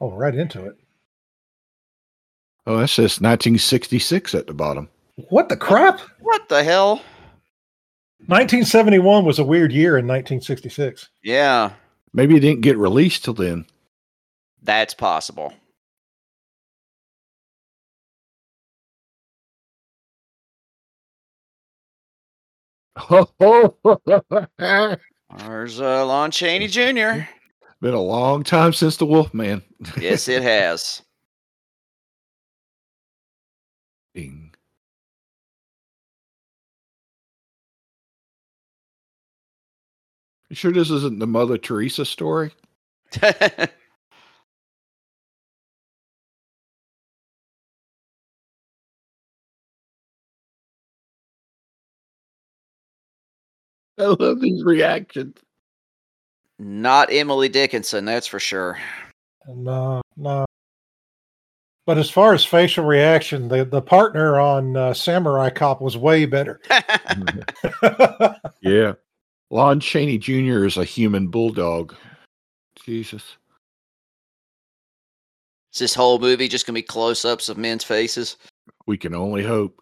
Oh, right into it. Oh, that says 1966 at the bottom. What the crap? What the hell? 1971 was a weird year in 1966. Yeah, Maybe it didn't get released till then. that's possible. Been There's uh, Lon Chaney Jr. a long time since the Wolfman. Yes, it has. Ding. You sure this isn't the Mother Teresa story? I love these reactions. Not Emily Dickinson, that's for sure. No, no. But as far as facial reaction, the, the partner on uh, Samurai Cop was way better. yeah. Lon Chaney Jr. is a human bulldog. Jesus. Is this whole movie just gonna be close-ups of men's faces? We can only hope.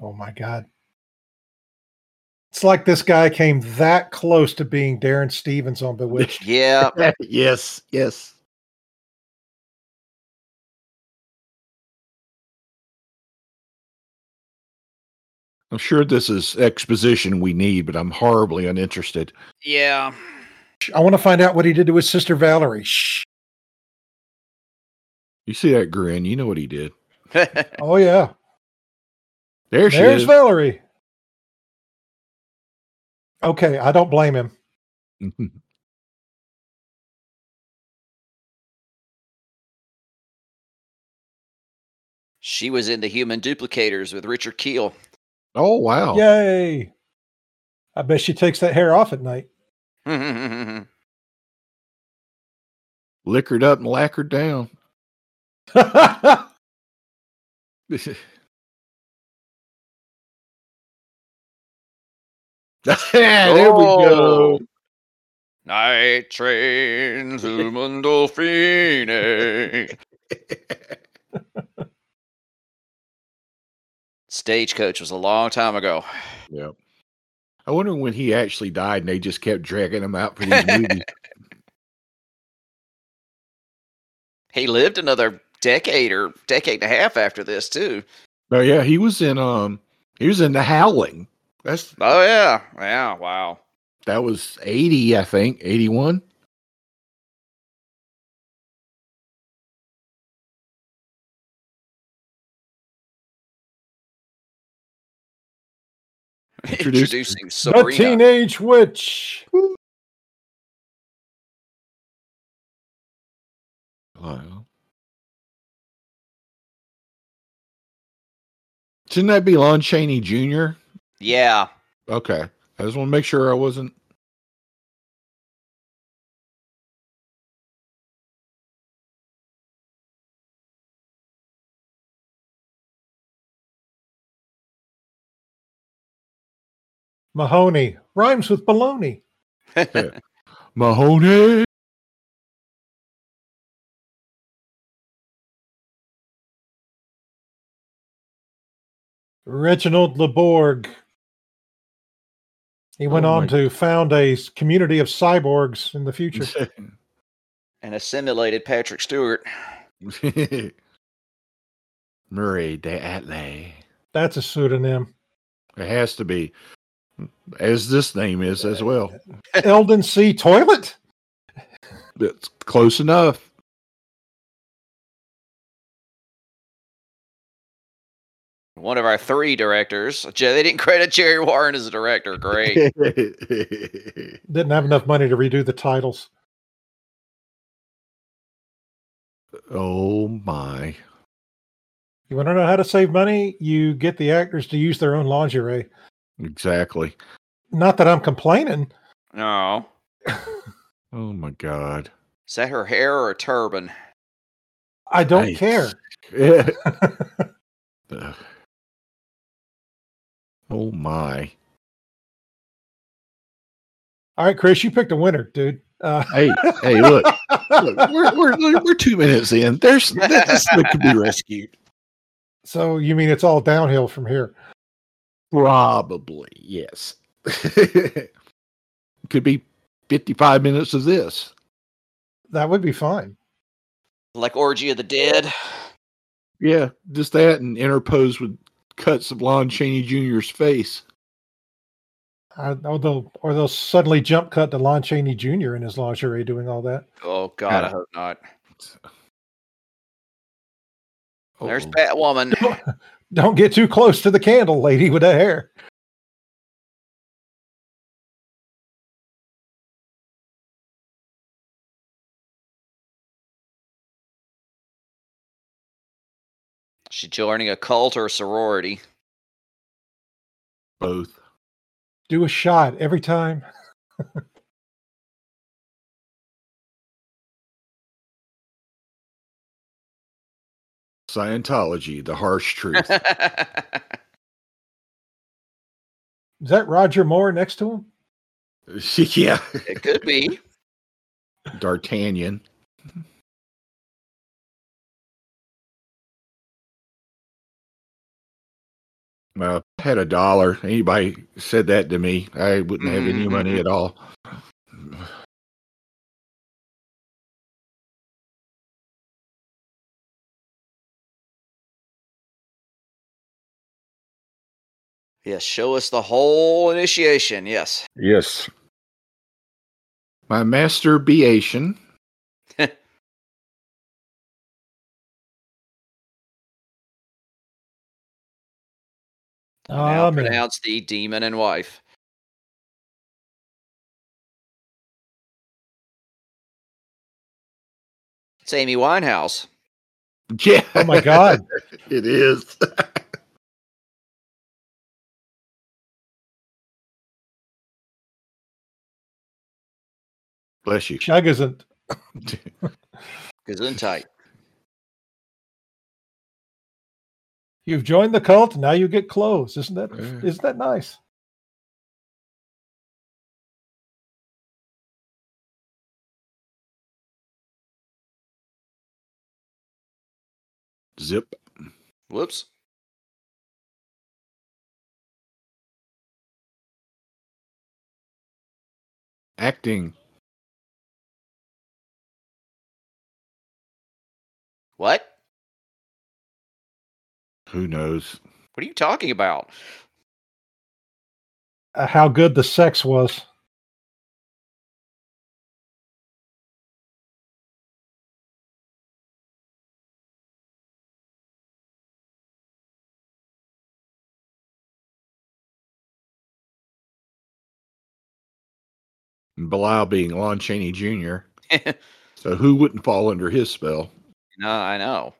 Oh my God. It's like this guy came that close to being Darrin Stephens on Bewitched. Yeah, yes, yes. I'm sure this is exposition we need, but I'm horribly uninterested. yeah. I want to find out what he did to his sister Valerie. Shh. You see that grin? You know what he did. Oh, yeah. There she There's is. Valerie. Okay, I don't blame him. she was in the Human Duplicators with Richard Kiel. oh wow! Yay. I bet she takes that hair off at night. Liquored up and lacquered down. there we go. Night train to Mundolfini. Stagecoach was a long time ago. Yep. I wonder when he actually died and they just kept dragging him out for these movies. He lived another decade or decade and a half after this too. Oh yeah, he was in um he was in The Howling. That's Oh yeah, yeah, wow. that was 80, I think, 81. Introduce- Introducing the Teenage Witch. Wow. Shouldn't that be Lon Chaney Jr.? Yeah, Okay. I just want to make sure I wasn't Mahoney rhymes with baloney. Mahoney. Reginald Le Borg. He went Oh on my- to found a community of cyborgs in the future. and assimilated Patrick Stewart. Murray de Atley. That's a pseudonym. It has to be, as this name is as well. Eldon C. Toilet? It's close enough. One of our three directors. They didn't credit Jerry Warren as a director. Great. Didn't have enough money to redo the titles. oh my. You want to know how to save money? You get the actors to use their own lingerie. Exactly. Not that I'm complaining. no. Oh my God. Is that her hair or a turban? I don't Nice. care. Yeah. Ugh. oh my. All right, Chris, you picked a winner, dude. Uh, Hey, hey, look, look we're, we're we're two minutes in. There's this thing could be rescued. so you mean it's all downhill from here? Probably, yes. could be 55 minutes of this. That would be fine. Like Orgy of the Dead. Yeah, just that and interpose with cuts of Lon Chaney Jr.'s face. Uh, or they'll or they'll suddenly jump cut to Lon Chaney Jr. in his lingerie doing all that. Oh God, I hope not. Oh, There's Batwoman. Don't get too close to the candle, lady with the hair. She joining a cult or a sorority. both. Do a shot every time. Scientology, the harsh truth. Is that Roger Moore next to him? yeah, it could be. D'Artagnan. Uh, I had a dollar. Anybody said that to me, I wouldn't have any money at all. Yes, show us the whole initiation. Yes. Yes. My masturbation. Now Amen. pronounce the demon and wife. It's Amy Winehouse. Yeah. Oh my God. it is. Bless you. Shug isn't. Gesundheit. You've joined the cult. Now you get clothes. Isn't that? Yeah. Isn't that nice? Zip. Whoops. Acting. What? Who knows? What are you talking about? Uh, how good the sex was. Belial being Lon Chaney Jr. So who wouldn't fall under his spell? no, I know.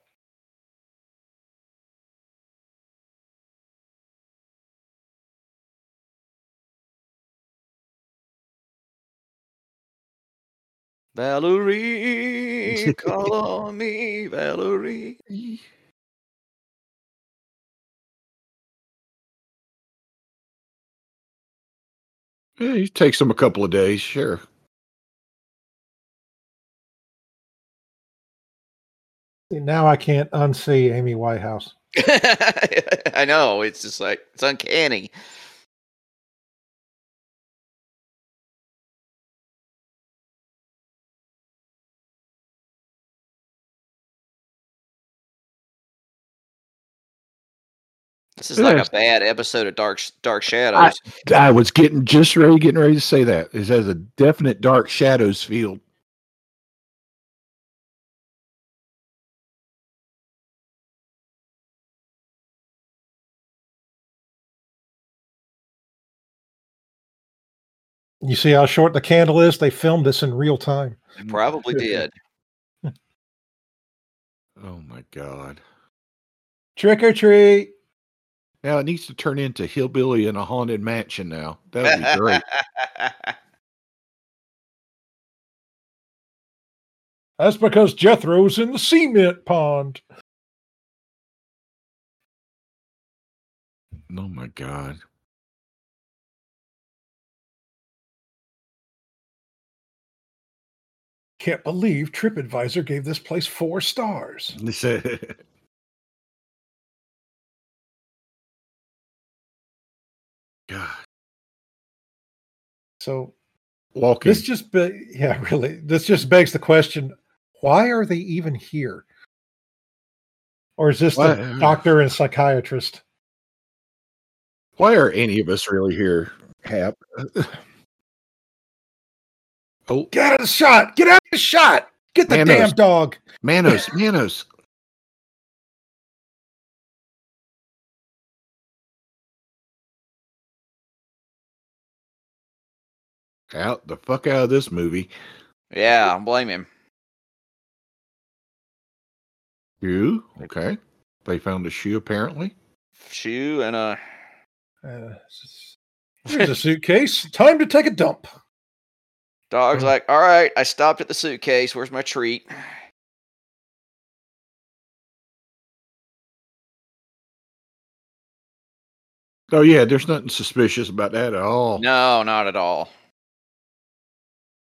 Valerie, call on me, Valerie. Yeah, it takes them a couple of days, sure. See, Now I can't unsee Amy Whitehouse. I know. It's just like it's uncanny. This is like a bad episode of Dark Dark Shadows. I was getting just ready, getting ready to say that. It has a definite dark shadows feel. You see how short the candle is? They filmed this in real time. Probably did. Oh my god! Trick or treat. Now it needs to turn into hillbilly in a haunted mansion. Now that would be great. That's because Jethro's in the cement pond. oh my god! can't believe TripAdvisor gave this place four stars. So walking. this just, be, yeah, really, this just begs the question: Why are they even here? Or is this Why- the doctor and psychiatrist? Why are any of us really here, Hap? oh, Get out of the shot! Get out of the shot! Get the Manos. damn dog! Manos, Manos. Out the fuck out of this movie. Yeah, I blame him. You okay? They found a shoe apparently. Shoe and a. Uh, here's a suitcase. Time to take a dump. Dog's like, all right, I stopped at the suitcase. Where's my treat? Oh yeah, there's nothing suspicious about that at all. No, not at all.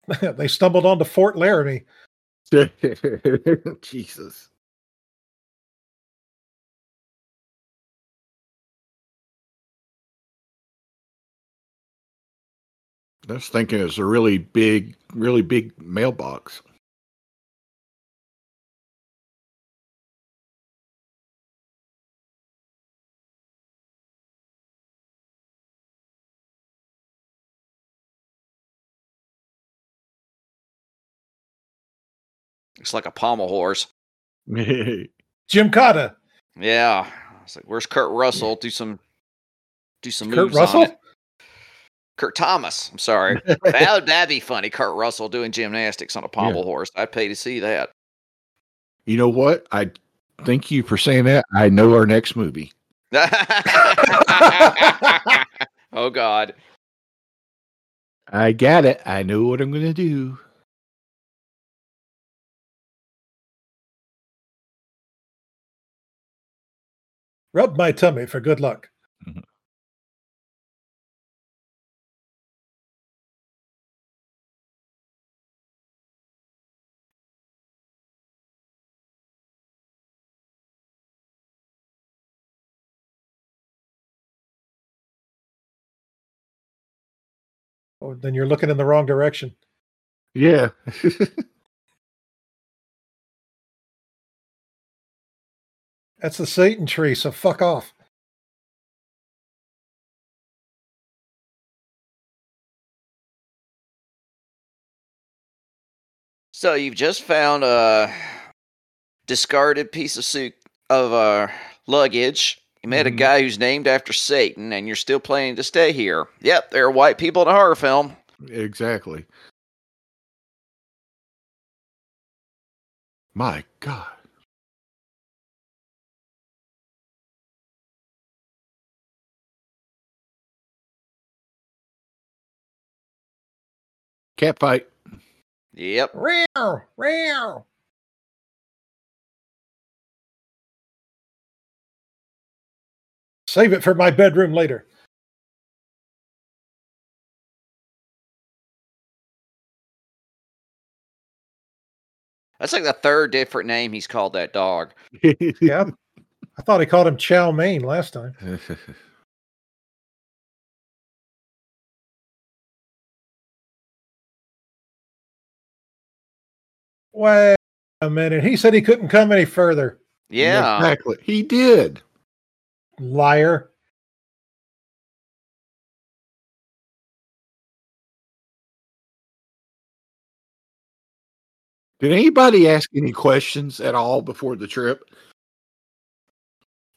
they stumbled onto Fort Laramie. Jesus. I was thinking it's a really big, really big mailbox. It's like a pommel horse. Jim Cotta. Yeah. It's like, where's Kurt Russell? Do some, do some Kurt moves on Russell? it. Kurt Thomas. I'm sorry. that would that'd be funny. Kurt Russell doing gymnastics on a pommel horse. I'd pay to see that. you know what? I thank you for saying that. I know our next movie. oh God. I got it. I know what I'm going to do. Rub my tummy for good luck. Mm-hmm. Oh, then you're looking in the wrong direction. Yeah. That's the Satan tree, so fuck off. So you've just found a discarded piece of suit of uh, luggage. You met Mhm. a guy who's named after Satan, and you're still planning to stay here. Yep, there are white people in a horror film. exactly. My God. Cat fight. Yep. Reow, reow. Save it for my bedroom later. That's like the third different name he's called that dog. Yeah. I thought he called him Chow Mein last time. Wait a minute. He said he couldn't come any further. Yeah. Exactly. He did. Liar. Did anybody ask any questions at all before the trip?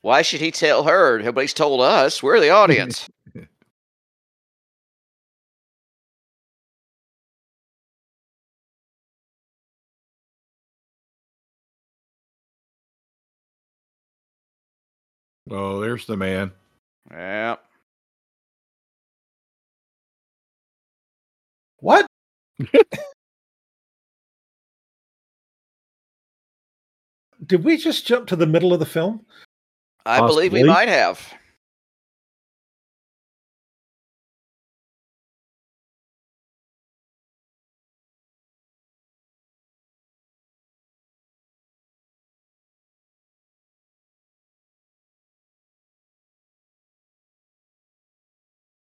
Why should he tell her? Nobody's told us. We're the audience. Oh, there's the man. yeah. What? Did we just jump to the middle of the film? I believe we might have.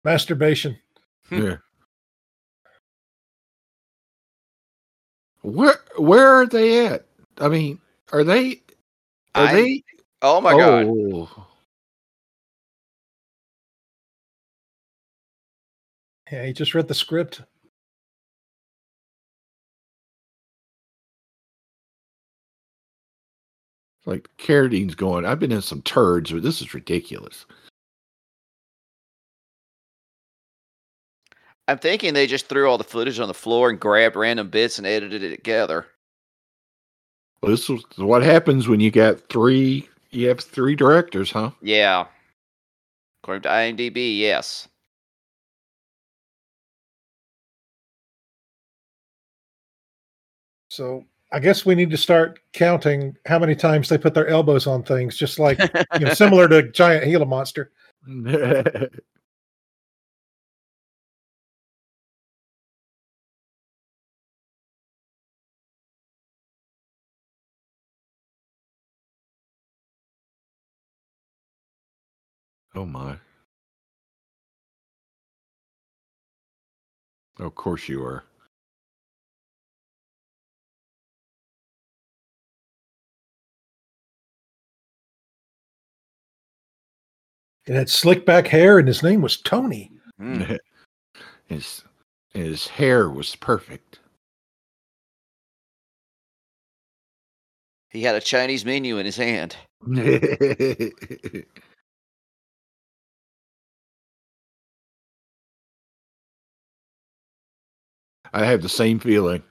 Masturbation. Hmm. Yeah. Where where are they at? I mean, are they are I- they Oh my god. oh, Yeah, he just read the script. like Carradine's going, I've been in some turds, but this is ridiculous. I'm thinking they just threw all the footage on the floor and grabbed random bits and edited it together. Well, this is what happens when you got three you have three directors, huh? Yeah. According to IMDb, yes. So I guess we need to start counting how many times they put their elbows on things, just like you know, similar to giant Gila monster. oh my. Of course you are. It had slick back hair, and his name was Tony. Hmm. his his hair was perfect. He had a Chinese menu in his hand. I have the same feeling.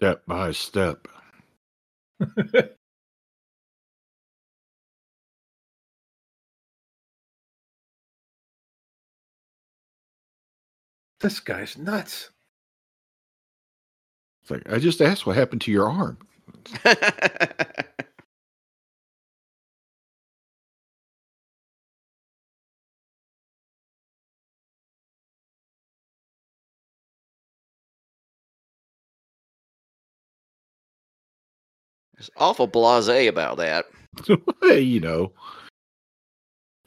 Step by step. This guy's nuts. It's like I just asked what happened to your arm. It's awful blasé about that. Hey, you know.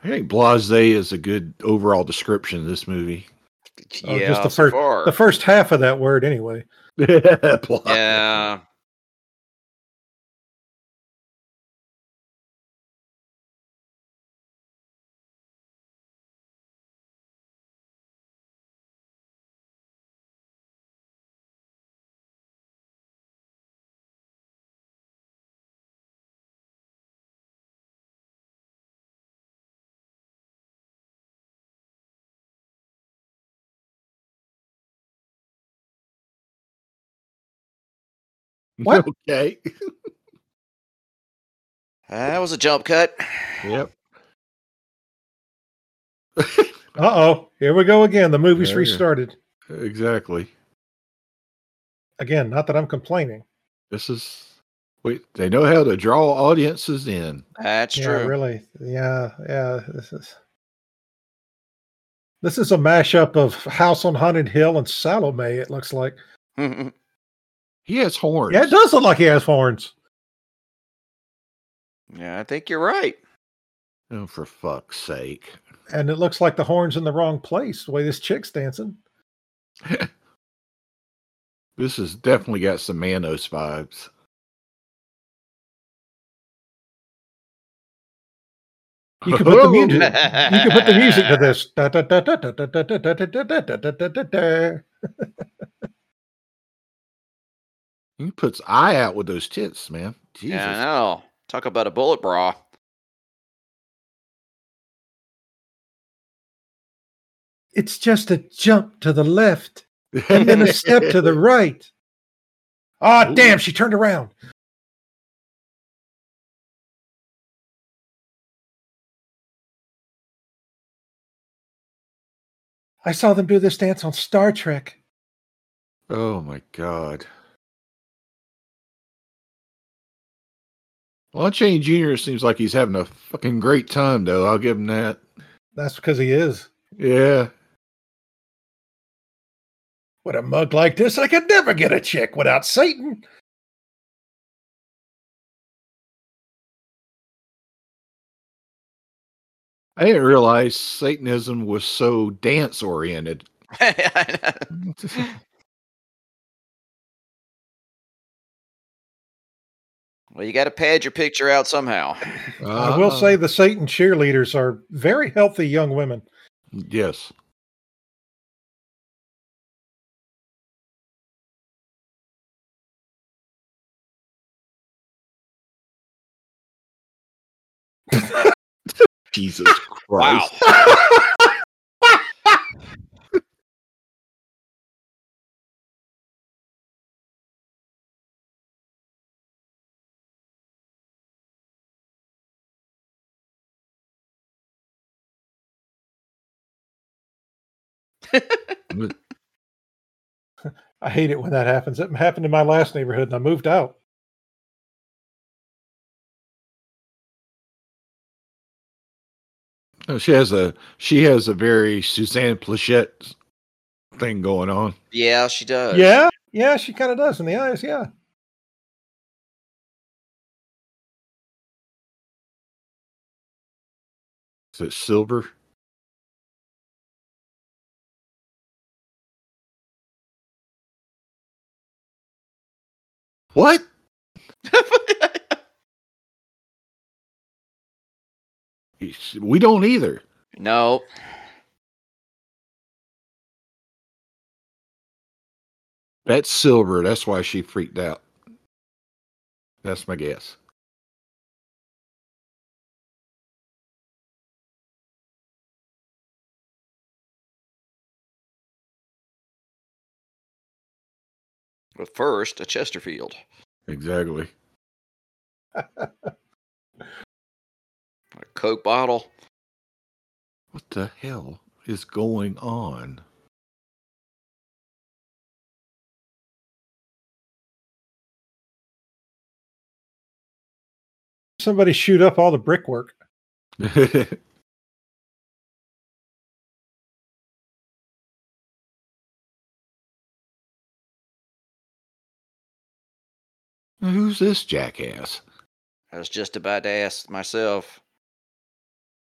I think blase is a good overall description of this movie. Oh, yeah, just the so first- far. The first half of that word, anyway. Blase. yeah. What? Okay. That was a jump cut. Yep. Uh oh, here we go again. The movie's There you go. restarted exactly. again. Not that I'm complaining. This is wait, they know how to draw audiences in. That's yeah, true. really. Yeah, yeah. This is this is a mashup of House on Haunted Hill and Salome. It looks like. He has horns. Yeah, it does look like he has horns. yeah, I think you're right. Oh, for fuck's sake. And it looks like the horns in the wrong place. The way this chick's dancing. This has definitely got some Manos vibes. You can put the music. You could put the music to this. He puts eye out with those tits, man. Jesus. Yeah, I know. Talk about a bullet bra. It's just a jump to the left and then a step to the right. Ah, Ooh. damn! She turned around. I saw them do this dance on Star Trek. Oh my god. Lon Chaney Jr. seems like he's having a fucking great time, though. I'll give him that. That's because he is. Yeah. With a mug like this, I could never get a chick without Satan. I didn't realize Satanism was so dance oriented. well, you got to pad your picture out somehow. I will Ah, say the Satan cheerleaders are very healthy young women. yes. Jesus Wow. I hate it when that happens. It happened in my last neighborhood and I moved out. No, she has a she has a very Suzanne Pleshette thing going on. Yeah, she does. Yeah, yeah, she kind of does in the eyes. Yeah. Is it silver? What? We don't either. no. That's silver. That's why she freaked out. That's my guess. But first, a Chesterfield. Exactly. A Coke bottle. What the hell is going on? Somebody shoot up all the brickwork. Who's this jackass? I was just about to ask myself.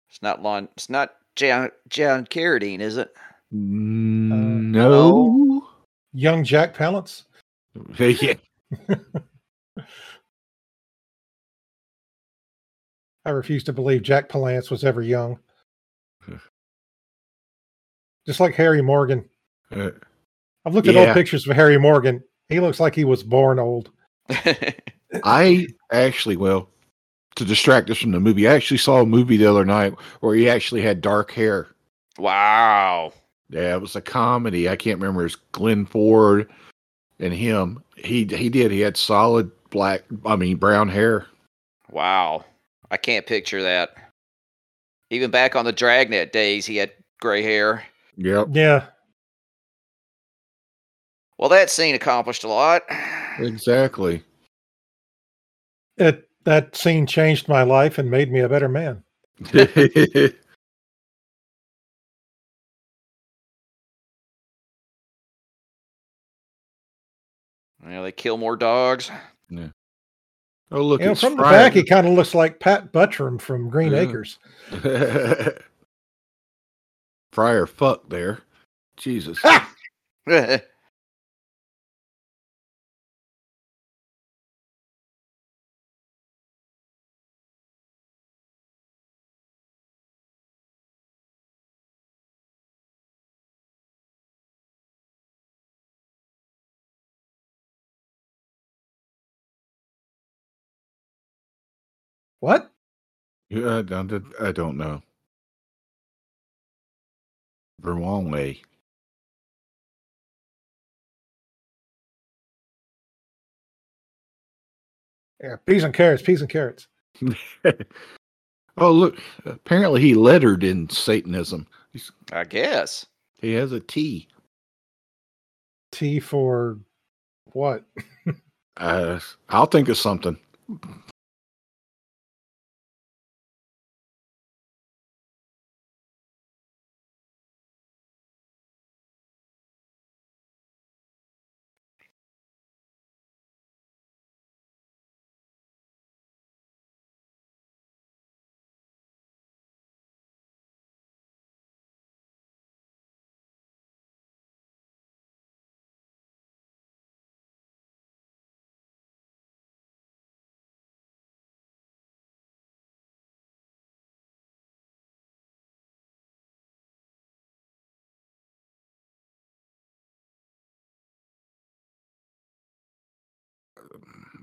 It's not Lon. It's not John John Carradine, is it? no. Young Jack Palance. yeah. I refuse to believe Jack Palance was ever young. Just like Harry Morgan. Uh, I've looked at Yeah. old pictures of Harry Morgan. He looks like he was born old. I actually, well, to distract us from the movie, I actually saw a movie the other night where he actually had dark hair. wow. Yeah, it was a comedy. I can't remember. It's Glenn Ford and him. He he did. He had solid black. I mean brown hair. Wow. I can't picture that. Even back on the Dragnet days, he had gray hair. Yep. Yeah. Well, that scene accomplished a lot. Exactly. It that scene changed my life and made me a better man. Yeah, they kill more dogs. Yeah. Oh look, You know, it's from the back, he kind of looks like Pat Buttram from Green Yeah. Acres. Friar fuck there. Jesus. What? Yeah, I don't, I don't know. Vermont. Yeah, peas and carrots, peas and carrots. oh look, apparently he lettered in Satanism. He's, I guess. He has a T. T for what? Uh, I'll think of something.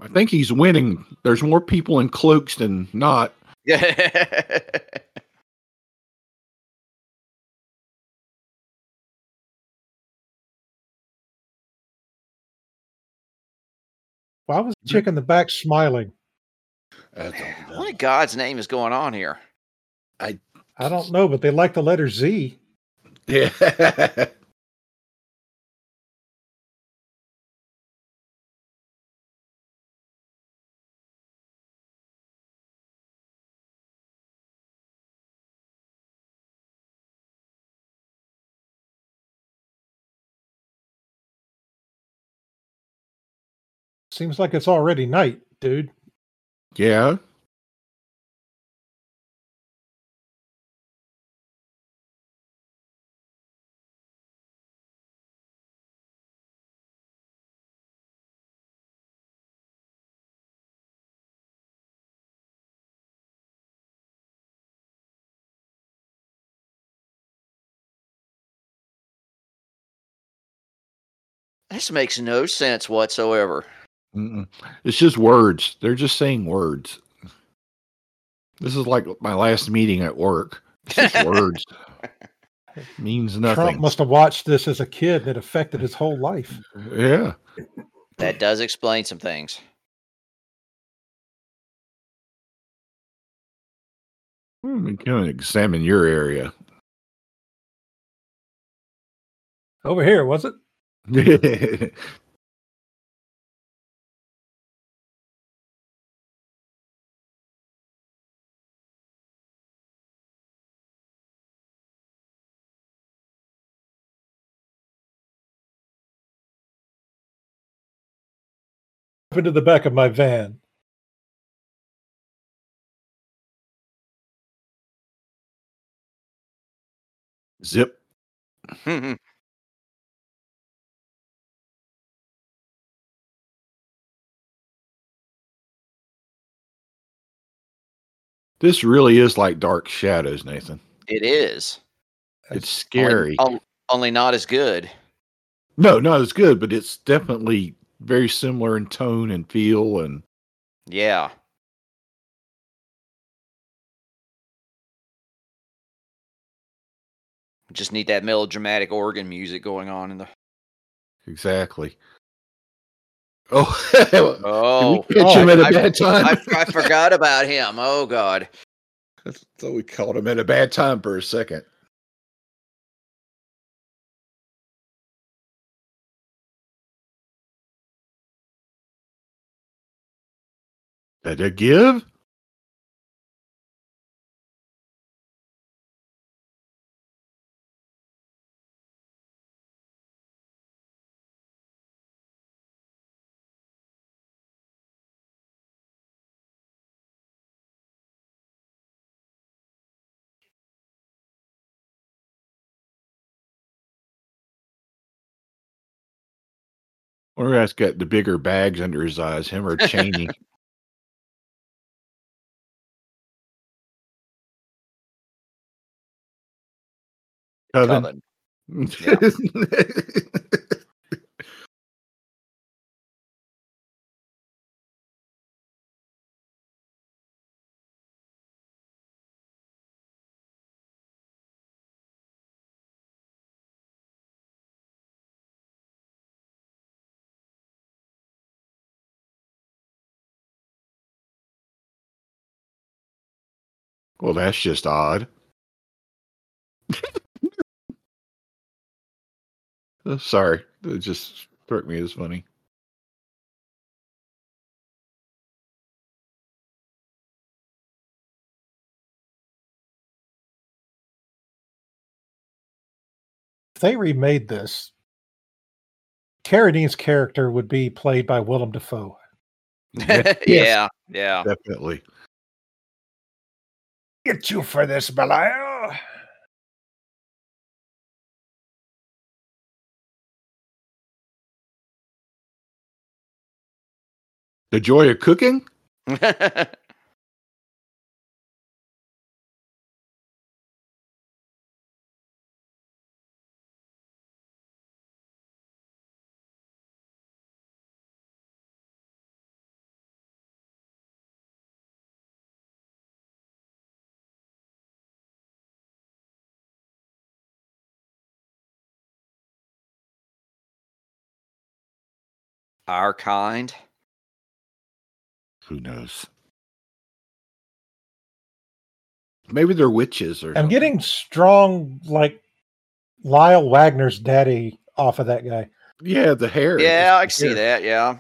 I think he's winning. There's more people in cloaks than not. Yeah. Why was the chick in the back smiling? what in God's name is going on here? I don't know, but they like the letter Z. Yeah. Seems like it's already night, dude. yeah. This makes no sense whatsoever. Mm-mm. It's just words. They're just saying words. This is like my last meeting at work. It's just words. Means nothing. Trump must have watched this as a kid and it affected his whole life. Yeah. That does explain some things. Hmm, We can examine your area. Over here, was it? Into the back of my van. Zip. This really is like Dark Shadows, Nathan. it is. It's scary. on- only not as good. No, not as good, but it's definitely very similar in tone and feel and Yeah. Just need that melodramatic organ music going on in the. exactly. Oh, Oh, Did we catch oh, him at a I- bad time? I, I forgot about him. Oh God. I thought we caught him at a bad time for a second. It give? Or that's got the bigger bags under his eyes, him or Chaney. Coven. Coven. well, that's just odd. Uh, sorry, it just struck me as funny. If they remade this, Carradine's character would be played by Willem Dafoe. Yeah, yeah, yeah. definitely. Get you for this, Belial. The joy of cooking. Our kind. Who knows? Maybe they're witches or I'm something. getting strong, like Lyle Waggoner's daddy off of that guy. yeah, the hair. Yeah, I can see that. Yeah.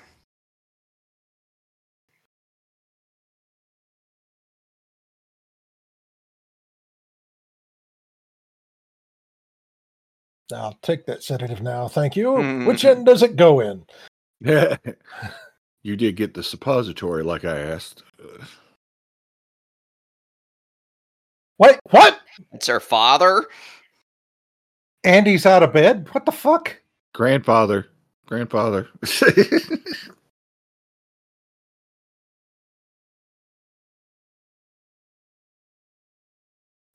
I'll take that sedative now. Thank you. Mhm. Which end does it go in? Yeah. you did get the suppository like I asked. Wait, what? It's her father. Andy's out of bed? What the fuck? grandfather. Grandfather.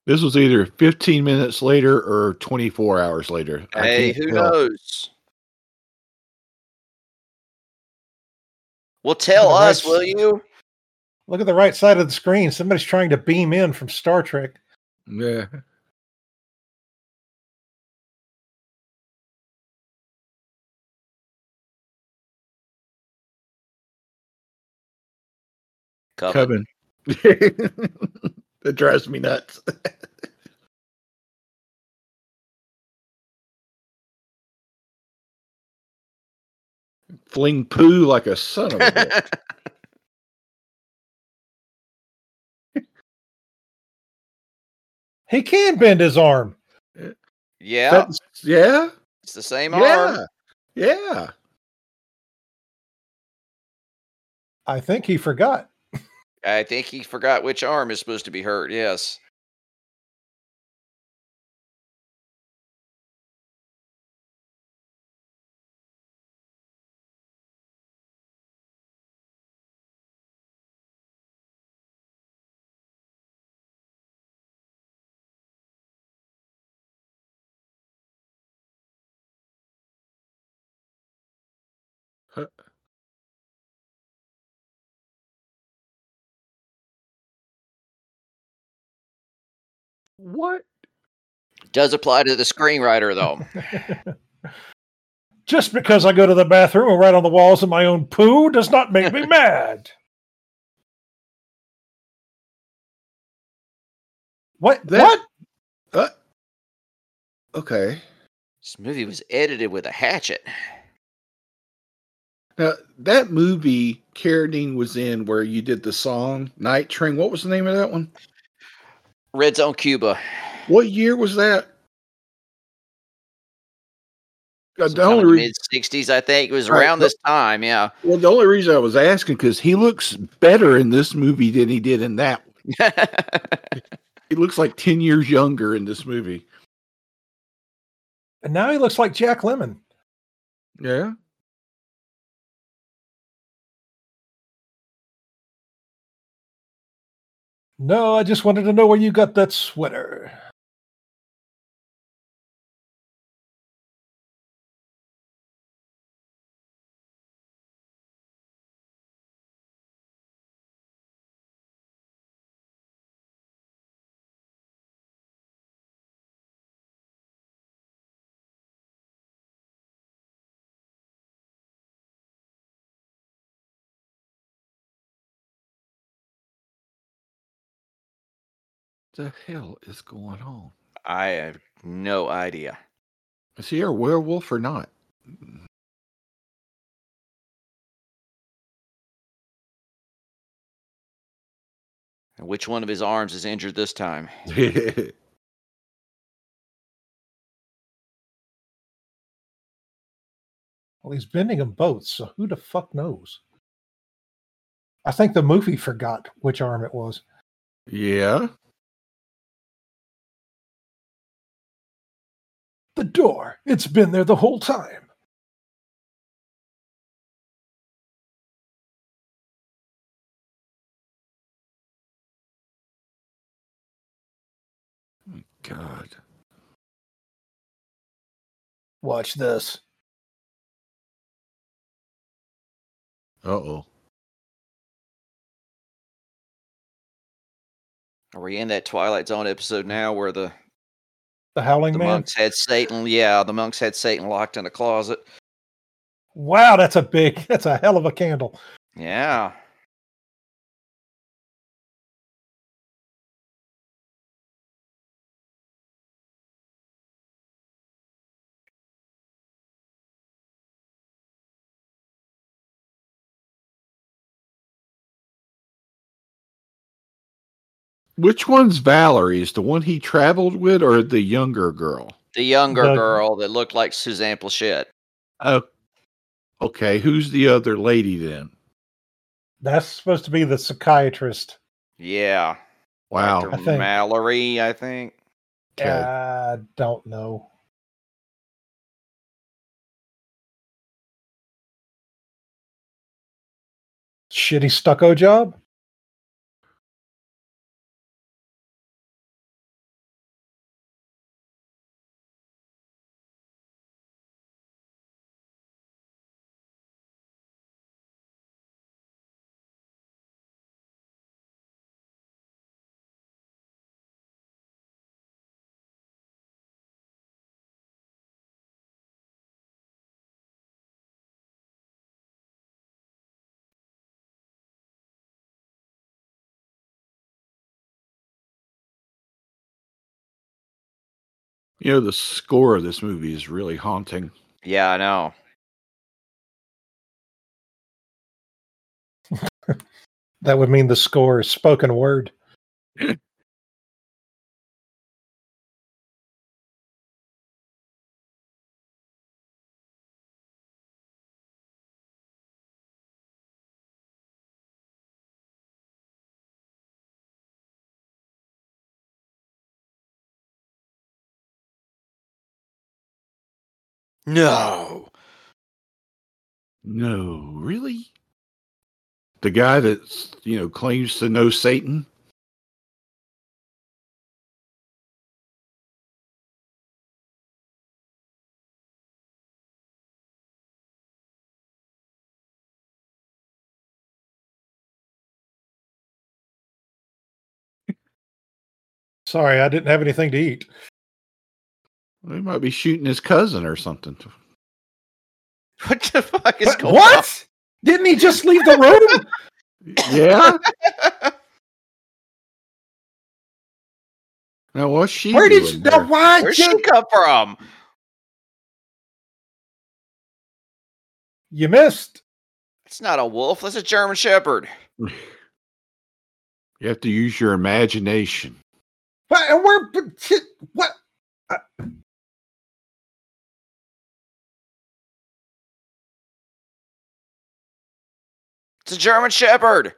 this was either 15 minutes later or 24 hours later. Hey, who tell. knows? Well, tell Look at the us, right will you? Look at the right side of the screen. Somebody's trying to beam in from Star Trek. Yeah. Coven. Coven. that drives me nuts. Fling poo like a son of a bitch. He can bend his arm. yeah, That's- yeah. it's the same arm. Yeah. Yeah. I think he forgot. I think he forgot which arm is supposed to be hurt. Yes. Huh. What? Does apply to the screenwriter though. Just because I go to the bathroom and write on the walls of my own poo does not make me mad. What? That- what? Uh, okay. this movie was edited with a hatchet. Now that movie Carradine was in where you did the song Night Train. What was the name of that one? Red Zone Cuba. What year was that? Uh, the only reason, mid sixties, I think. It was Right, around but- this time, yeah. well, the only reason I was asking because he looks better in this movie than he did in that. one. He looks like ten years younger in this movie. And now he looks like Jack Lemmon. Yeah. No, I just wanted to know where you got that sweater. What the hell is going on? I have no idea. Is he a werewolf or not? Mm. And which one of his arms is injured this time? Well, he's bending them both, so who the fuck knows? I think the movie forgot which arm it was. yeah. The door. It's been there the whole time. God. Watch this. Uh oh. Are we in that Twilight Zone episode now where the, The Howling the Man. monks had Satan? Yeah, the monks had Satan locked in a closet. Wow, that's a big, that's a hell of a candle. Yeah. Which one's Valerie? Is the one he traveled with or the younger girl? The younger The- girl that looked like Suzanne Pleshette. Oh, okay. Who's the other lady then? That's supposed to be the psychiatrist. Yeah. Wow. Dr. I think- Mallory, I think. Okay. I don't know. Shitty stucco job. You know, the score of this movie is really haunting. Yeah, I know. That would mean the score is spoken word. No. No, really? The guy that's, you know, claims to know Satan? Sorry, I didn't have anything to eat. He might be shooting his cousin or something. What the fuck is What? going what? Didn't he just leave the room? Yeah? Now, what's she Where did doing you? there? Now, why? Where'd did- she come from? You missed. It's not a wolf. That's a German Shepherd. You have to use your imagination. What? And where? but What? It's a German Shepherd.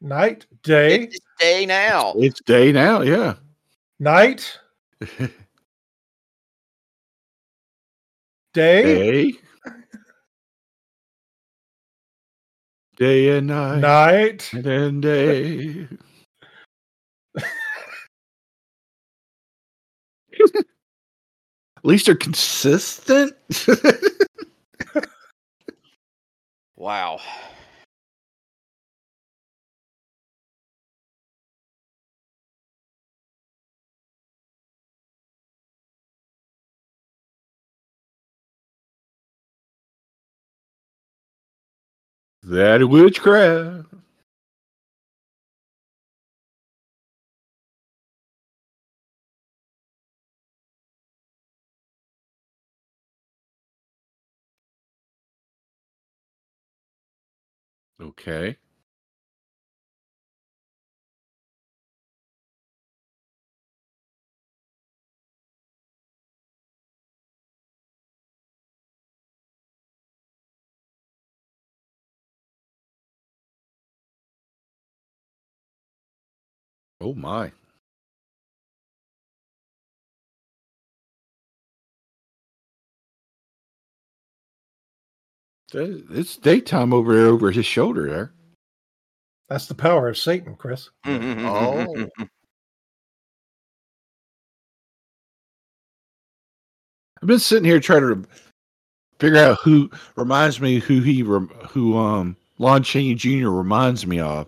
Night, day, It's day now. It's day now, yeah. night, day, Day. Day and night. night. And then day. At least they're consistent. Wow. that witchcraft. Okay. Oh my. It's daytime over there over his shoulder there. That's the power of Satan, Chris. Oh. I've been sitting here trying to figure out who reminds me who he who um Lon Chaney Jr. reminds me of.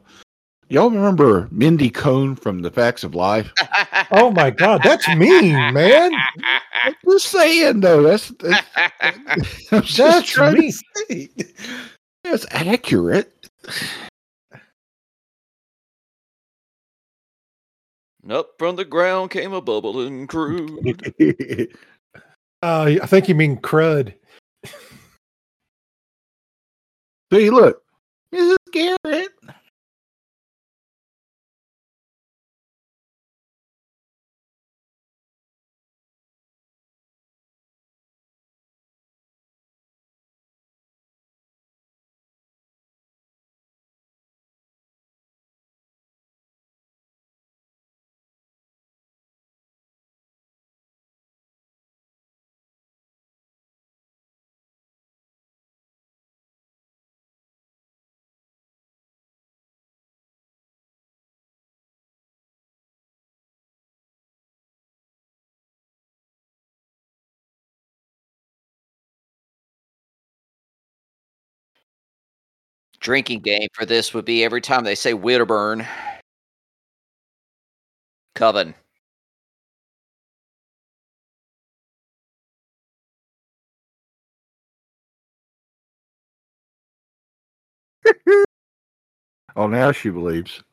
Y'all remember Mindy Cohn from The Facts of Life? Oh my God, that's mean, man. I'm just saying though. That's, that's I'm just That's trying mean. to say. That's accurate. Up from the ground came a bubbling crude. Uh, I think you mean crud. See, look, Mrs. Garrett. Drinking game for this would be every time they say Widderburn. Coven. Oh, now she believes.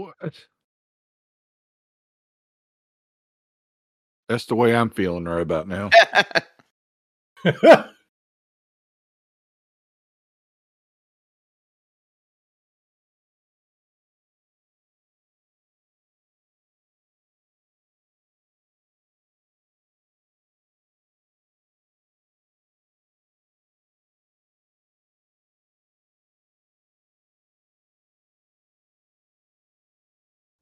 What? That's the way I'm feeling right about now.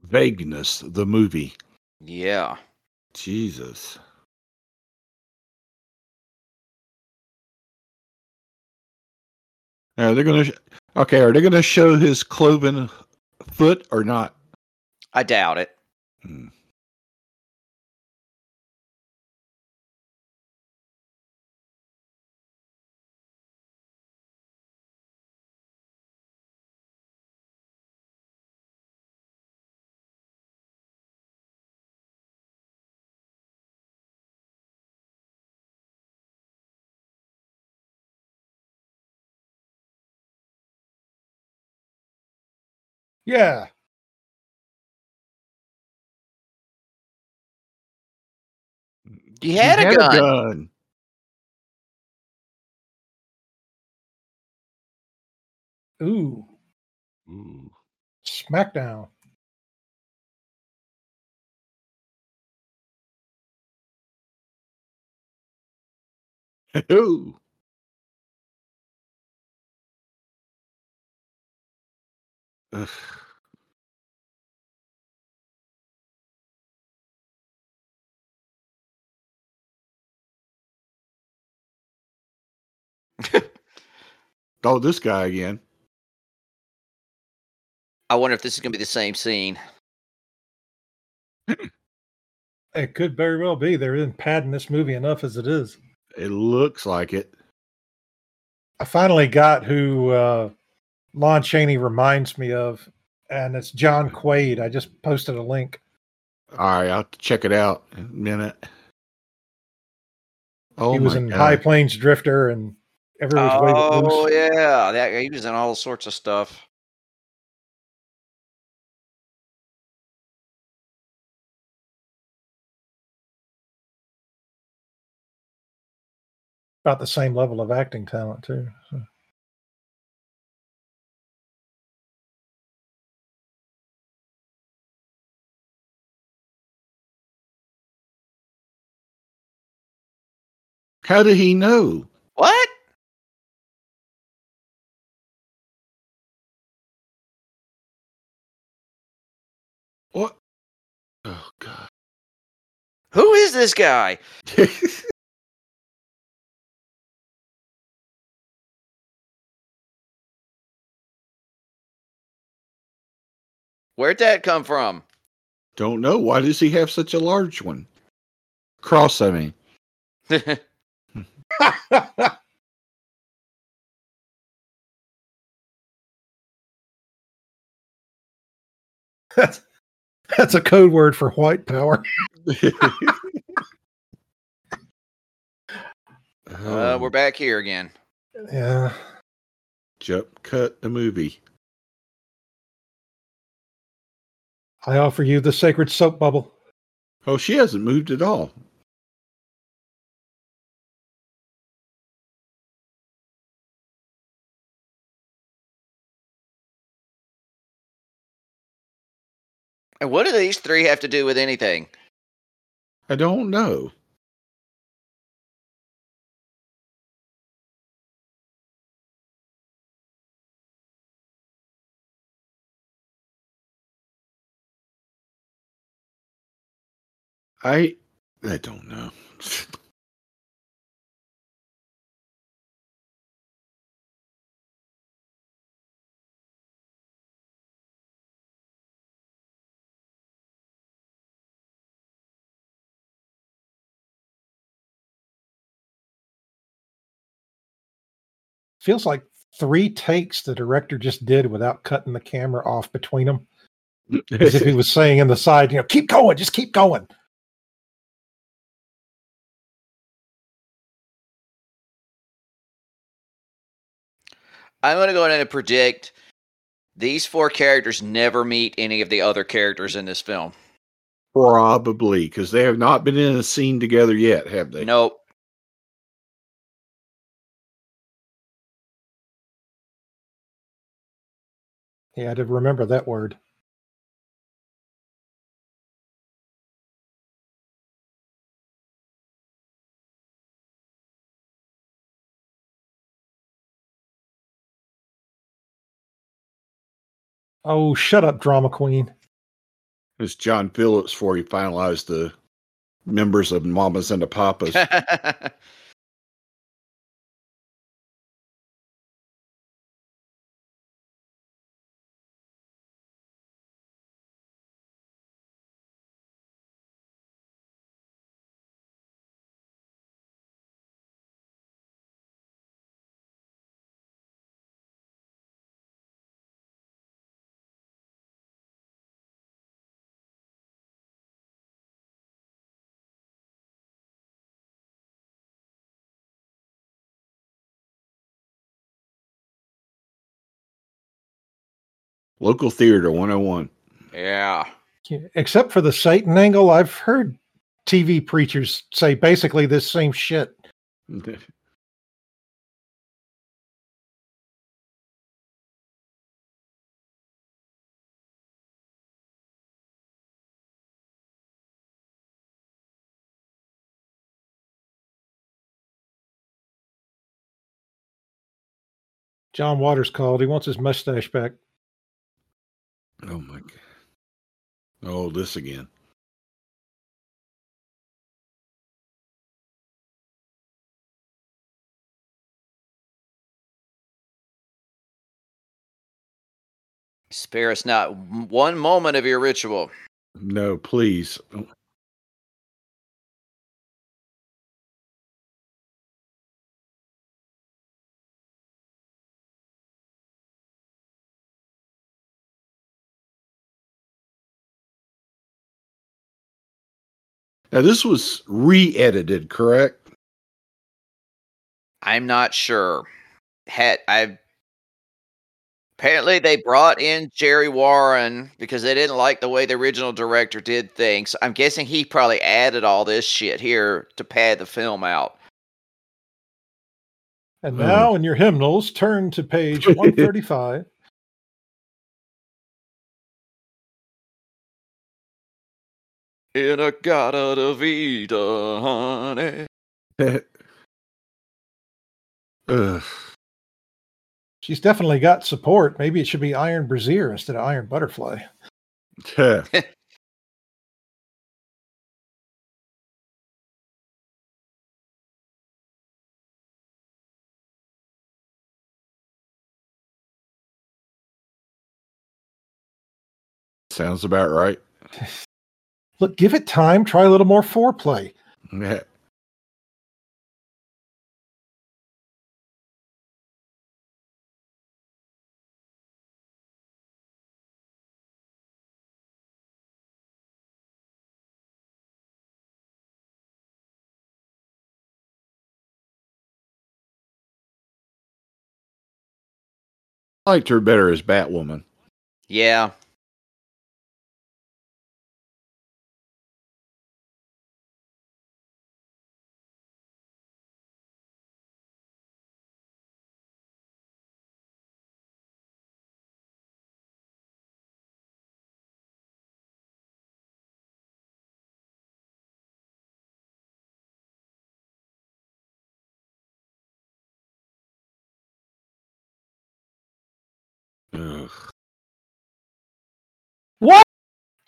Vagueness, the movie. yeah. Jesus. Are they going to? Okay, are they going to show his cloven foot or not? I doubt it. Hmm. Yeah. You had, a, gun. gun. Ooh. Ooh. Smackdown. Ooh. Ugh. oh, this guy again. I wonder if this is going to be the same scene. It could very well be. They're in padding this movie enough as it is. It looks like it. I finally got who uh, Lon Chaney reminds me of, and it's John Quade. I just posted a link. All right, I'll have to check it out in a minute. Oh he was in God. High Plains Drifter and Every Which Way Oh yeah, that he was in all sorts of stuff. About the same level of acting talent too. so. How did he know? What? What? Oh God. Who is this guy? Where'd that come from? Don't know. Why does he have such a large one? Cross, I mean. that's that's a code word for white power. uh, we're back here again. Yeah. Jump cut the movie. I offer you the sacred soap bubble. Oh, she hasn't moved at all. And what do these three have to do with anything? I don't know. I I don't know. Feels like three takes the director just did without cutting the camera off between them. As if he was saying in the side, you know, keep going, just keep going. I'm going to go ahead and predict these four characters never meet any of the other characters in this film. Probably because they have not been in a scene together yet, have they? Nope. He had to remember that word. Oh, shut up, drama queen. It's John Phillips before he finalized the members of Mamas and the Papas. Local Theater 101. yeah. Except for the Satan angle, I've heard TV preachers say basically this same shit. John Waters called. He wants his mustache back. Oh my God. Oh, this again. Spare us not one moment of your ritual. No, please. Now, this was re edited, correct? I'm not sure. Had I apparently they brought in Jerry Warren because they didn't like the way the original director did things. I'm guessing he probably added all this shit here to pad the film out. And now in your hymnals, turn to page 135. In-A-Gadda-Da-Vida, honey. Ugh. She's definitely got support. Maybe it should be Iron Brazier instead of Iron Butterfly. Yeah. Sounds about right. Look, give it time. Try a little more foreplay. Yeah. I liked her better as Batwoman. Yeah.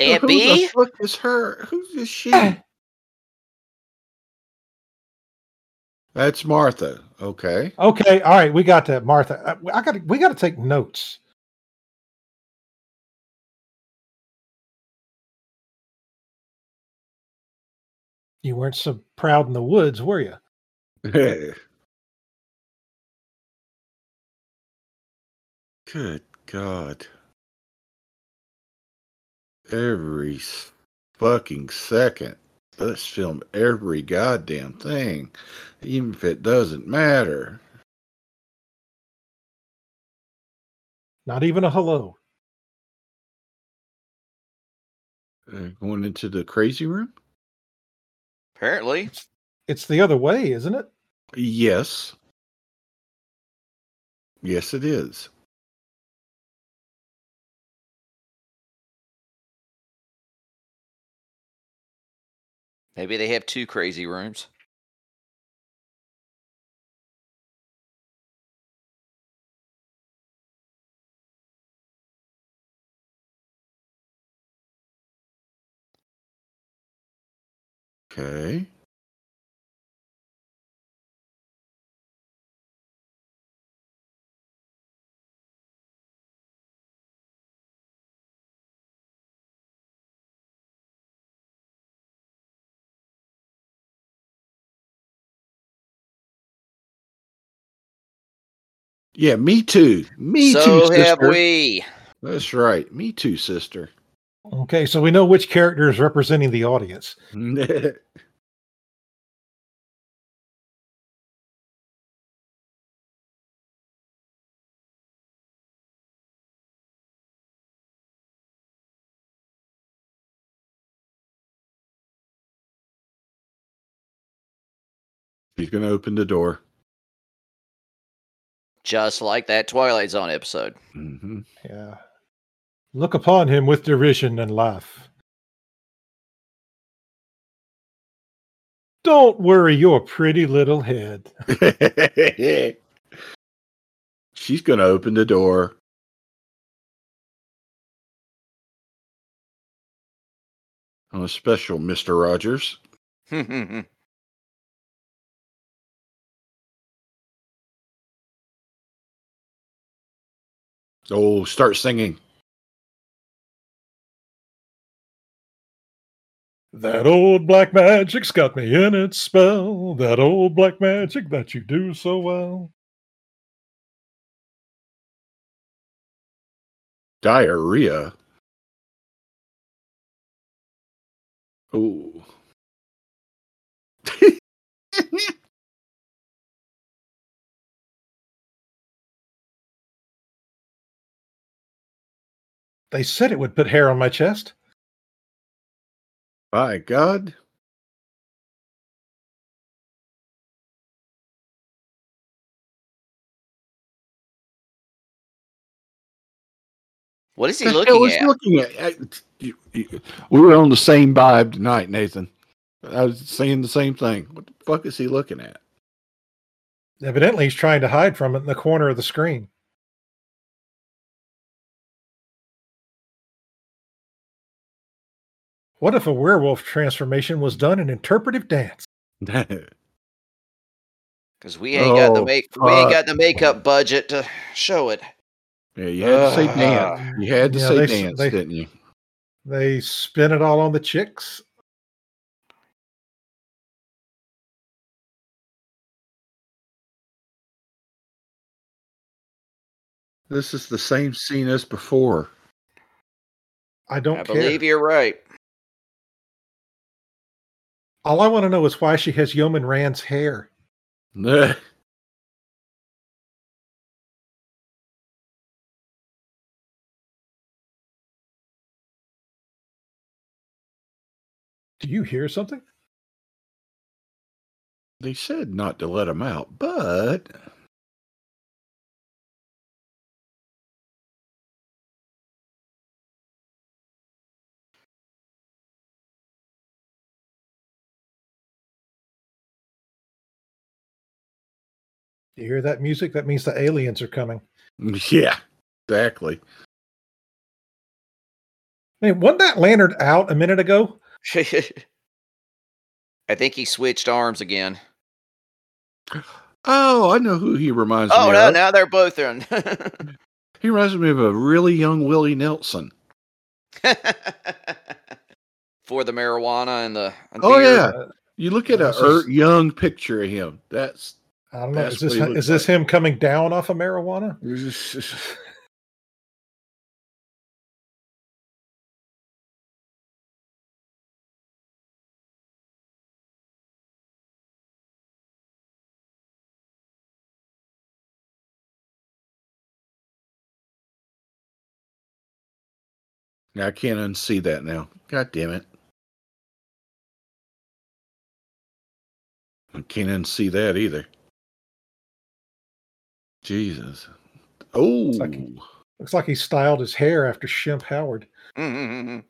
Aunt Who the fuck is her? Who is she? That's Martha. Okay. Okay, all right, we got that, Martha. Uh, I, I got. We got to take notes. You weren't so proud in the woods, were you? Good God. Every fucking second. Let's film every goddamn thing, even if it doesn't matter. Not even a hello. Uh, going into the crazy room? Apparently. It's the other way, isn't it? Yes. Yes, it is. Maybe they have two crazy rooms. Okay. Yeah, me too. Me so too, have sister. we. That's right. Me too, sister. Okay, so we know which character is representing the audience. He's going to open the door. Just like that Twilight Zone episode. Mm-hmm. Yeah. Look upon him with derision and laugh. Don't worry your pretty little head. She's going to open the door. On a special, Mr. Rogers. Oh, start singing. That old black magic's got me in its spell. That old black magic that you do so well. Diarrhea. Oh. They said it would put hair on my chest. By God. What is he The hell looking was at? looking at? I- you- you- We were on the same vibe tonight, Nathan. I was saying the same thing. What the fuck is he looking at? Evidently, he's trying to hide from it in the corner of the screen. What if a werewolf transformation was done in interpretive dance? Because we ain't got the Oh, make we ain't got the makeup budget to show it. yeah, you had to say Ugh. dance. You had to Yeah, say they dance, they- didn't you? They spin it all on the chicks. This is the same scene as before. I don't I care. believe you're right. All I want to know is why she has Yeoman Rand's hair. Do you hear something? They said not to let him out, but you hear that music? That means the aliens are coming. yeah, exactly. I mean, wasn't that lantern out a minute ago? I think he switched arms again. Oh, I know who he reminds Oh me no, of. now they're both in. He reminds me of a really young Willie Nelson. For the marijuana and the and Oh, beer. yeah. You look at a er- young picture of him. That's I don't know. Is this what he looks is this like. him coming down off of marijuana? Now I can't unsee that now. God damn it. I can't unsee that either. Jesus. Oh. like he- Looks like he styled his hair after Shemp Howard. Mhm.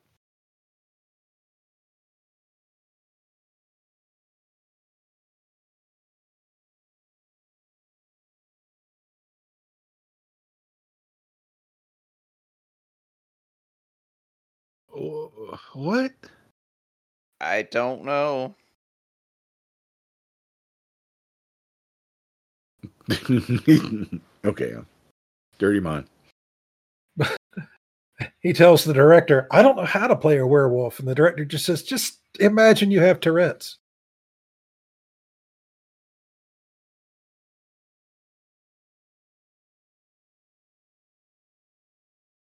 Oh, what? I don't know. okay. Dirty mind. He tells the director, I don't know how to play a werewolf. And the director just says, just imagine you have Tourette's.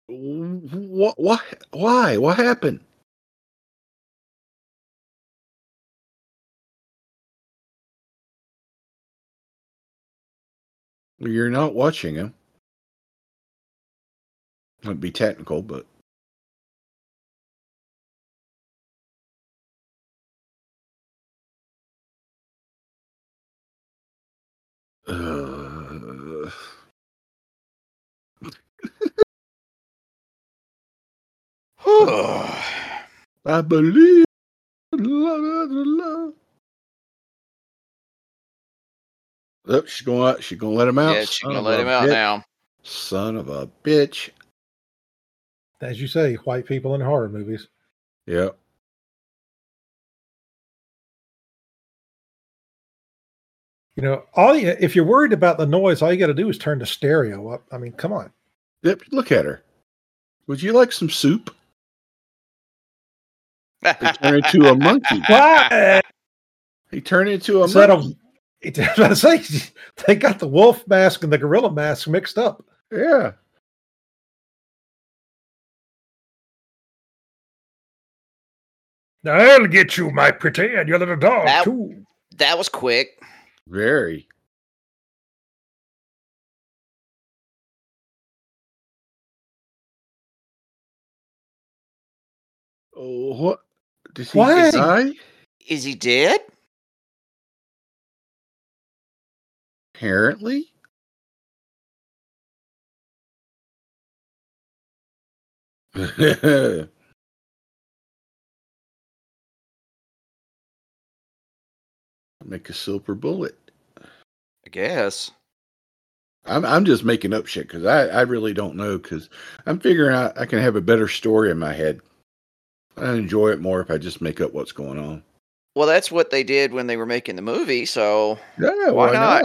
What? What? Why? What happened? You're not watching him. Wouldn't be technical, but uh, I believe. La, la, la, Oh, she's going out. She's gonna let him out. yeah, she's Son gonna of let a him out bitch. now. Son of a bitch. As you say, white people in horror movies. Yep. You know, all you, if you're worried about the noise, all you got to do is turn the stereo up. I mean, come on. Yep. Look at her. Would you like some soup? They turn into a monkey. Why? He turned into a Is that a, monkey. I was about to say, they got the wolf mask and the gorilla mask mixed up. Yeah. I'll get you, my pretty, and your little dog, That- too. that was quick. Very. Oh, what? Did he Why? die? Is he dead? Apparently. Make a silver bullet. I guess. I'm I'm just making up shit because I, I really don't know because I'm figuring out I can have a better story in my head. I enjoy it more if I just make up what's going on. Well, that's what they did when they were making the movie. So Yeah, Why not?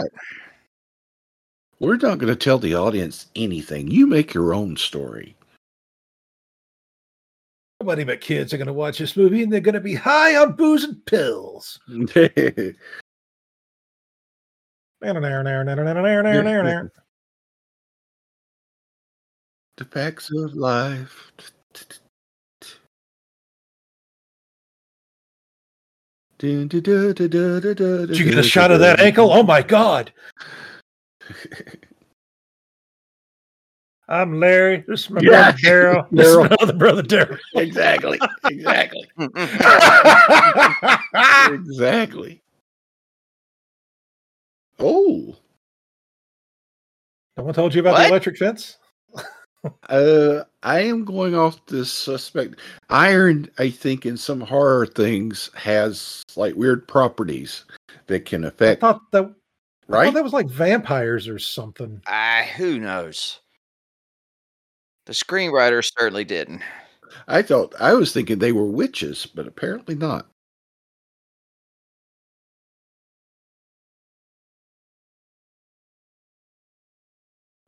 We're not going to tell the audience anything. You make your own story. Nobody but kids are going to watch this movie, and they're going to be high on booze and pills. the facts of life. Did you get a shot of that ankle? Oh my God! I'm Larry. This is my Yeah. brother Daryl. This is my other brother Daryl. exactly. Exactly. exactly. Oh, Someone told you about What? the electric fence? uh, I am going off this suspect. Iron, I think, in some horror things has like weird properties that can I affect. thought that, I thought Right? that was like vampires or something. Ah, who knows? The screenwriter certainly didn't. I thought I was thinking they were witches, but apparently not.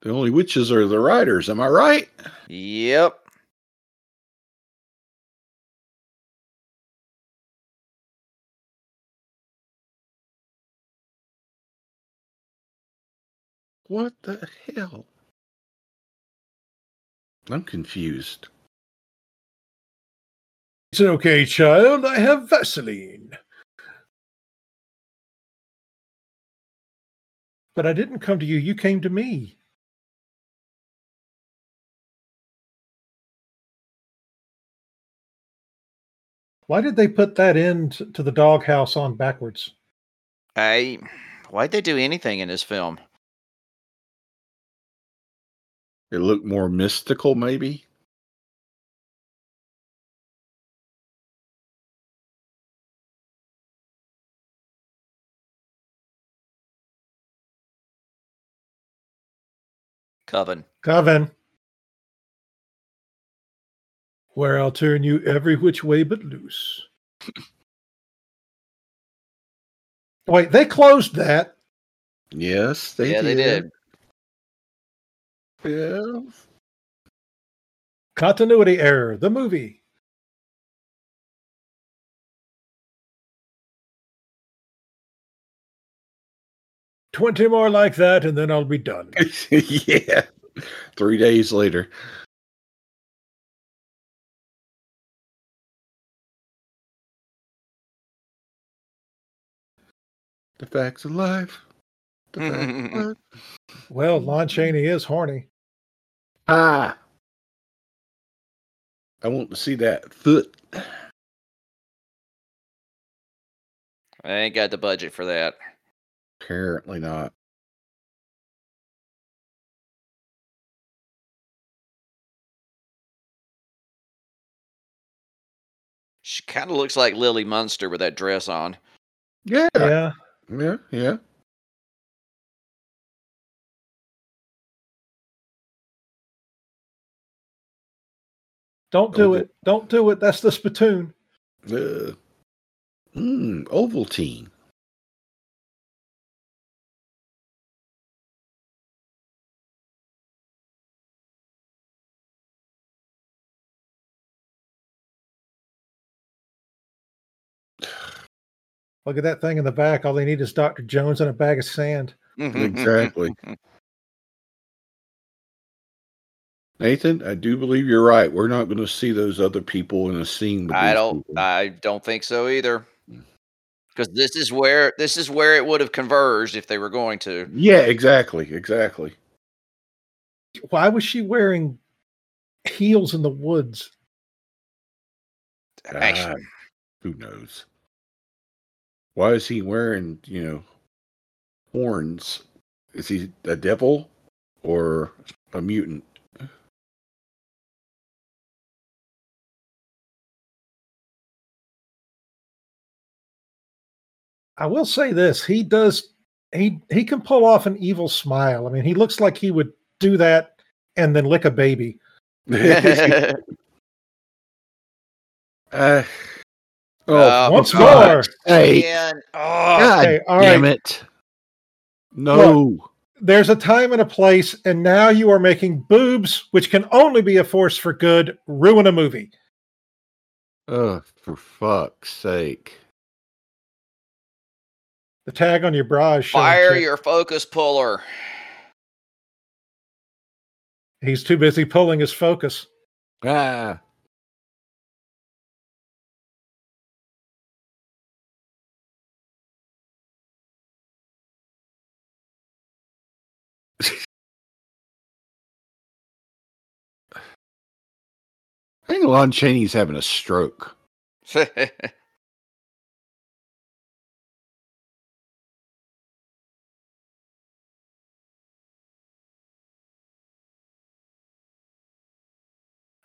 The only witches are the writers. Am I right? Yep. What the hell? I'm confused. It's okay, child. I have Vaseline. But I didn't come to you. You came to me. Why did they put that in t- to the doghouse on backwards? I. Why'd they do anything in this film? It looked more mystical, maybe. Coven. Coven. Where I'll turn you every which way but loose. Wait, they closed that. Yes, they yeah, did. they did. Yeah. Continuity error. The movie. Twenty more like that, and then I'll be done. yeah. Three days later. The facts of life. The facts of life. Well, Lon Chaney is horny. Ah. I want to see that foot. I ain't got the budget for that. Apparently not. She kind of looks like Lily Munster with that dress on. Yeah. Yeah. Yeah. Yeah. Don't do Oval. it. Don't do it. That's the spittoon. Uh, mm, Ovaltine. Look at that thing in the back. All they need is Dr. Jones and a bag of sand. Exactly. Nathan, I do believe you're right. We're not going to see those other people in a scene. With I don't. people. I don't think so either. Because this is where this is where it would have converged if they were going to. yeah, exactly. Exactly. Why was she wearing heels in the woods? Actually, Ah, who knows? Why is he wearing, you know, horns? Is he a devil or a mutant? I will say this: he does he he can pull off an evil smile. I mean, he looks like he would do that and then lick a baby. uh, oh, Uh, Once for more. God's sake. oh, God Okay, all damn right. it. No. There's a time and a place, and now you are making boobs, which can only be a force for good, ruin a movie. Oh, for fuck's sake. The tag on your bra is showing fire tit. your focus puller. He's too busy pulling his focus. Ah. I think Lon Chaney's having a stroke.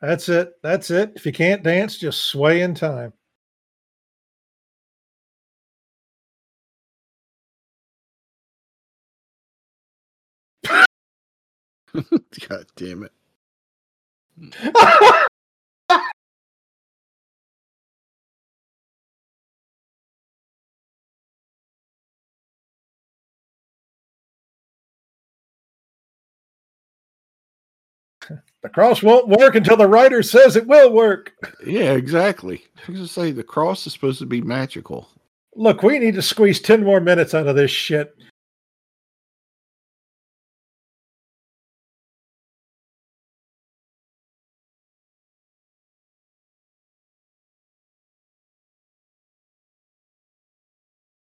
That's it. That's it. If you can't dance, just sway in time. God damn it. the cross won't work until the writer says it will work. Yeah, exactly. I was gonna say the cross is supposed to be magical. Look, we need to squeeze 10 more minutes out of this shit.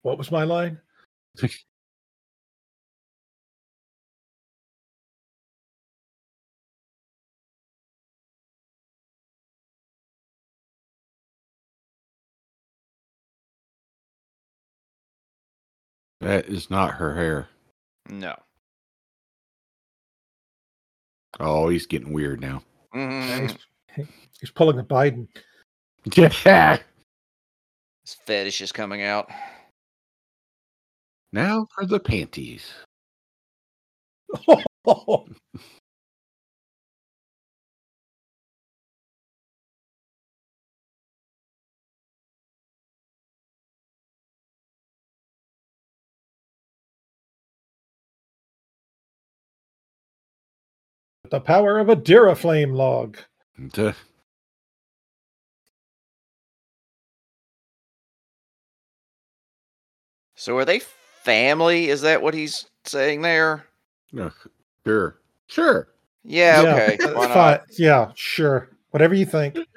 What was my line? That is not her hair. no. Oh, he's getting weird now. Mhm. He's, he's pulling the Biden. Yeah. His fetish is coming out. Now for the panties. the power of a Duraflame log. Duh. So are they family? Is that what he's saying there? No, sure. Sure. Yeah, okay. Why not? fine. Yeah, sure. Whatever you think.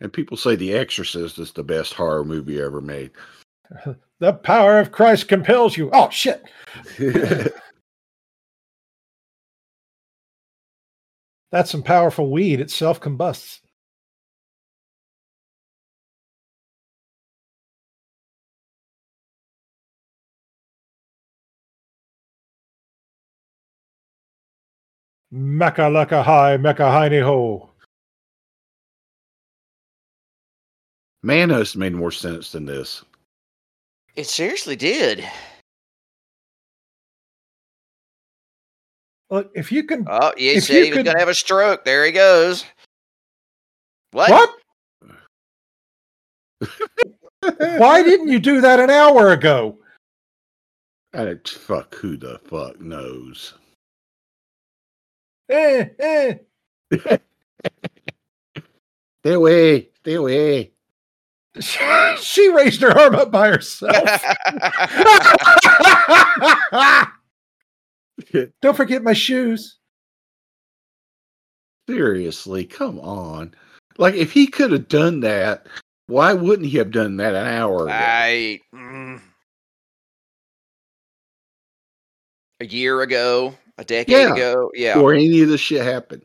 and people say The Exorcist is the best horror movie ever made. The power of Christ compels you. Oh, shit. That's some powerful weed. It self combusts. Mecca lecca high, mecca hiney ho. Manos made more sense than this. It seriously did. Look, if you can. Oh, he If said you he was could- going to have a stroke. There he goes. What? What? Why didn't you do that an hour ago? I, fuck, who the fuck knows? Eh, eh. Stay away. Stay away. She raised her arm up by herself. Don't forget my shoes. Seriously, come on. Like, if he could have done that, why wouldn't he have done that an hour ago? I mm, a year ago. a decade Yeah. ago. Yeah. Before any of this shit happened.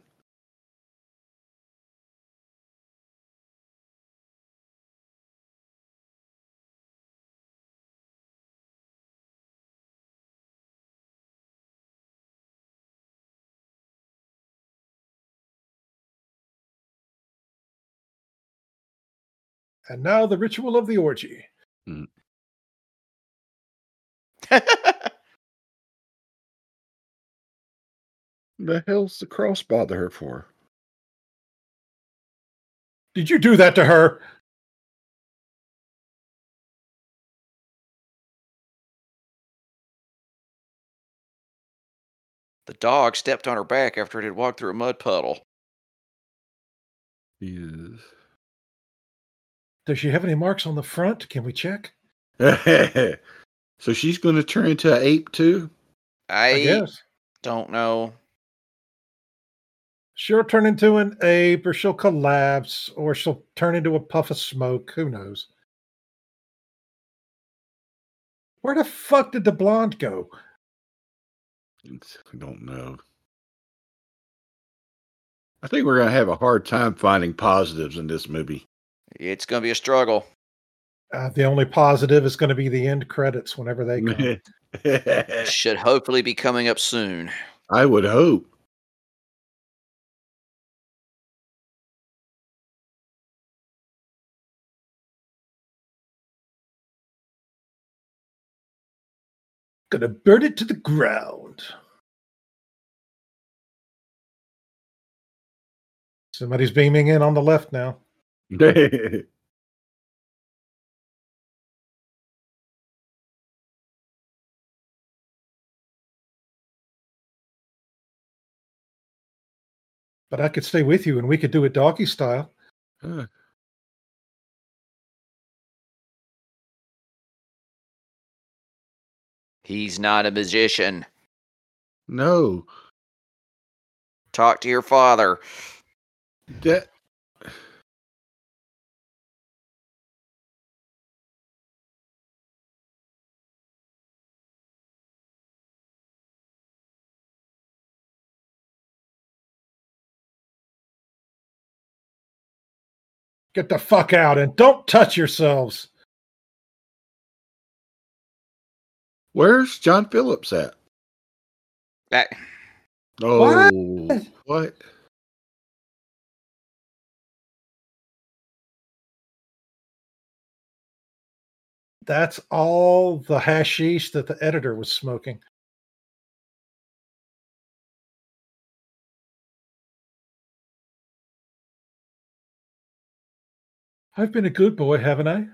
And now the ritual of the orgy. Hmm. The hell's the cross bother her for? Did you do that to her? the dog stepped on her back after it had walked through a mud puddle. Jesus. Does she have any marks on the front? Can we check? so she's going to turn into an ape too? I, I guess. don't know. She'll turn into an ape, or she'll collapse, or she'll turn into a puff of smoke. Who knows? Where the fuck did the blonde go? I don't know. I think we're going to have a hard time finding positives in this movie. It's going to be a struggle. Uh, the only positive is going to be the end credits whenever they come. Should hopefully be coming up soon. I would hope. Gonna burn it to the ground. Somebody's beaming in on the left now. But I could stay with you and we could do it doggy style. Huh. He's not a magician. no. Talk to your father. That Get the fuck out and don't touch yourselves. where's John Phillips at? That, Oh, what? That's all the hashish that the editor was smoking. I've been a good boy, haven't I?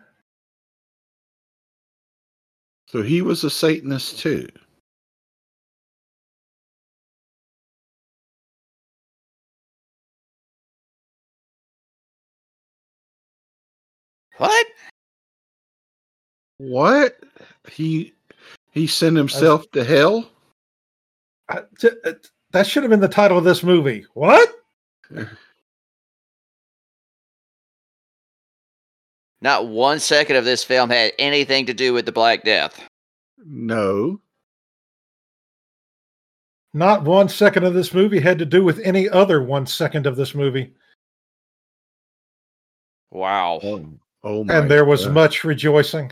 So he was a Satanist too. what? What? He he sent himself to hell? I- t- uh, that should have been the title of this movie. What? Not one second of this film had anything to do with the Black Death. No. Not one second of this movie had to do with any other one second of this movie. Wow. Oh, oh my And there was God. much rejoicing.